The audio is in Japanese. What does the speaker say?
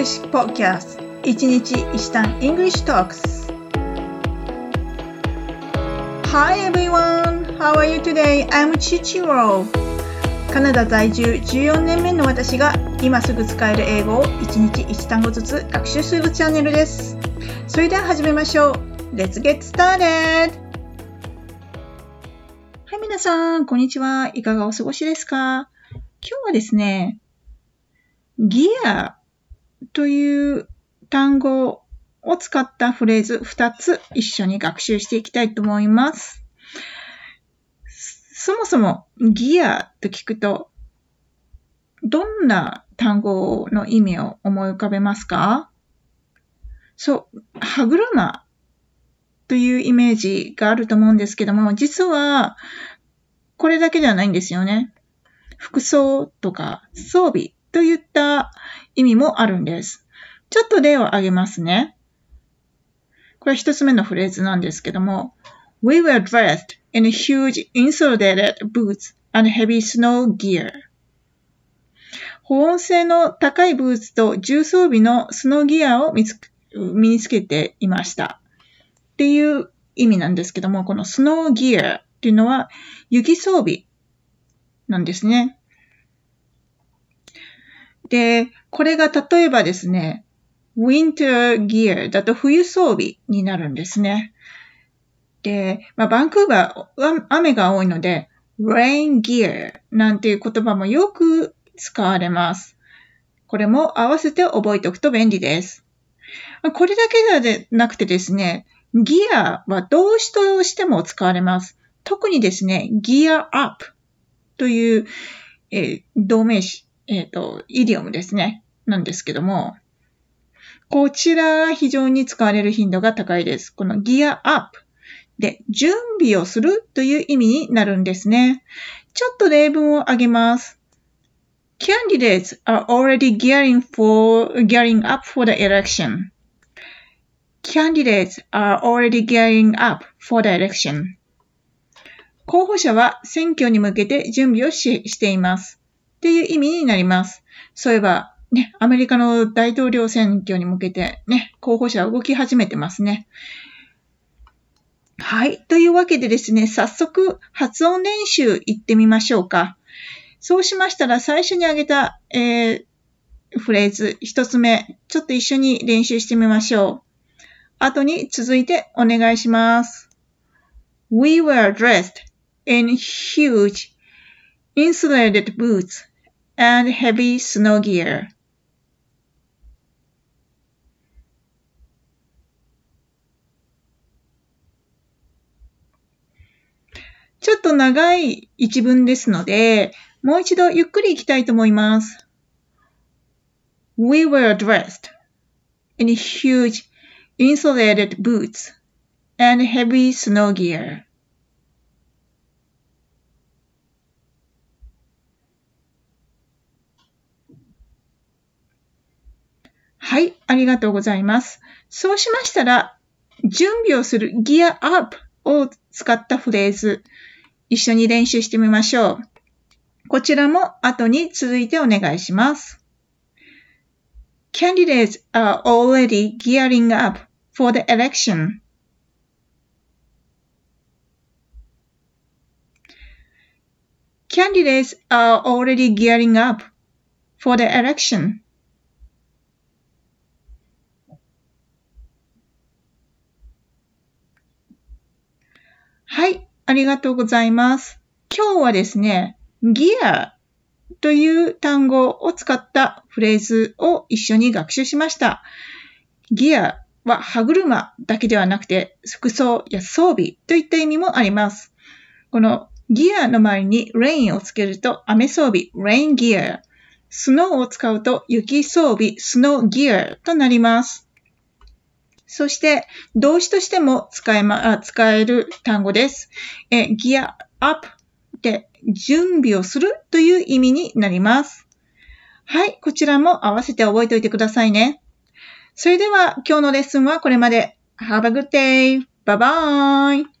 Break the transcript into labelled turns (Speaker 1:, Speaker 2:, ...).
Speaker 1: English Podcast 1日1単 English Talks Hi everyone! How are you today? I'm Chichiro カナダ在住14年目の私が今すぐ使える英語を1日1単語ずつ学習するチャンネルですそれでは始めましょう Let's get started! はい、皆さん、こんにちは。いかがお過ごしですか？今日はですね、ギアという単語を使ったフレーズ2つ一緒に学習していきたいと思います。そもそもギアと聞くと、どんな単語の意味を思い浮かべますか？そう、歯車というイメージがあると思うんですけども、実はこれだけではないんですよね。服装とか装備といった意味もあるんです。ちょっと例を挙げますね。これ一つ目のフレーズなんですけども、We were dressed in huge insulated boots and heavy snow gear. 保温性の高いブーツと重装備のスノーギアを身につけていました。っていう意味なんですけども、このスノーギアっていうのは雪装備なんですね。で、これが例えばですね、winter gear だと冬装備になるんですね。で、まあ、バンクーバーは雨が多いので、rain gear なんていう言葉もよく使われます。これも合わせて覚えておくと便利です。これだけでなくてですね、ギアは動詞としても使われます。特にですね、ギアアップという、えー、動名詞えっ、ー、と、イディオムですね。なんですけども、こちらが非常に使われる頻度が高いです。このギアアップで準備をするという意味になるんですね。ちょっと例文を挙げます。Candidates are already gearing for, gearing up for the election. Candidates are already gearing up for the election. 候補者は選挙に向けて準備をししています。っていう意味になります。そういえば、ね、アメリカの大統領選挙に向けてね、候補者は動き始めてますね。はい。というわけでですね、早速発音練習行ってみましょうか。そうしましたら最初に挙げた、えー、フレーズ一つ目、ちょっと一緒に練習してみましょう。後に続いてお願いします。We were dressed in huge insulated boots and heavy snow gear. ちょっと長い一文ですので、もう一度ゆっくりいきたいと思います。We were dressed in huge insulated boots and heavy snow gear. はい、ありがとうございます。そうしましたら、準備をするギアアップを使ったフレーズ、一緒に練習してみましょう。こちらも後に続いてお願いします。Candidates are already gearing up for the election. Candidates are already gearing up for the election. はい、ありがとうございます。今日はですね、ギアという単語を使ったフレーズを一緒に学習しました。ギアは歯車だけではなくて服装や装備といった意味もあります。このギアの前にレインをつけると雨装備、レインギア。スノーを使うと雪装備、スノーギアとなります。そして、動詞としても使えま、使える単語です。え、ギアアップで準備をするという意味になります。はい、こちらも合わせて覚えておいてくださいね。それでは今日のレッスンはこれまで。Have a good day! Bye bye!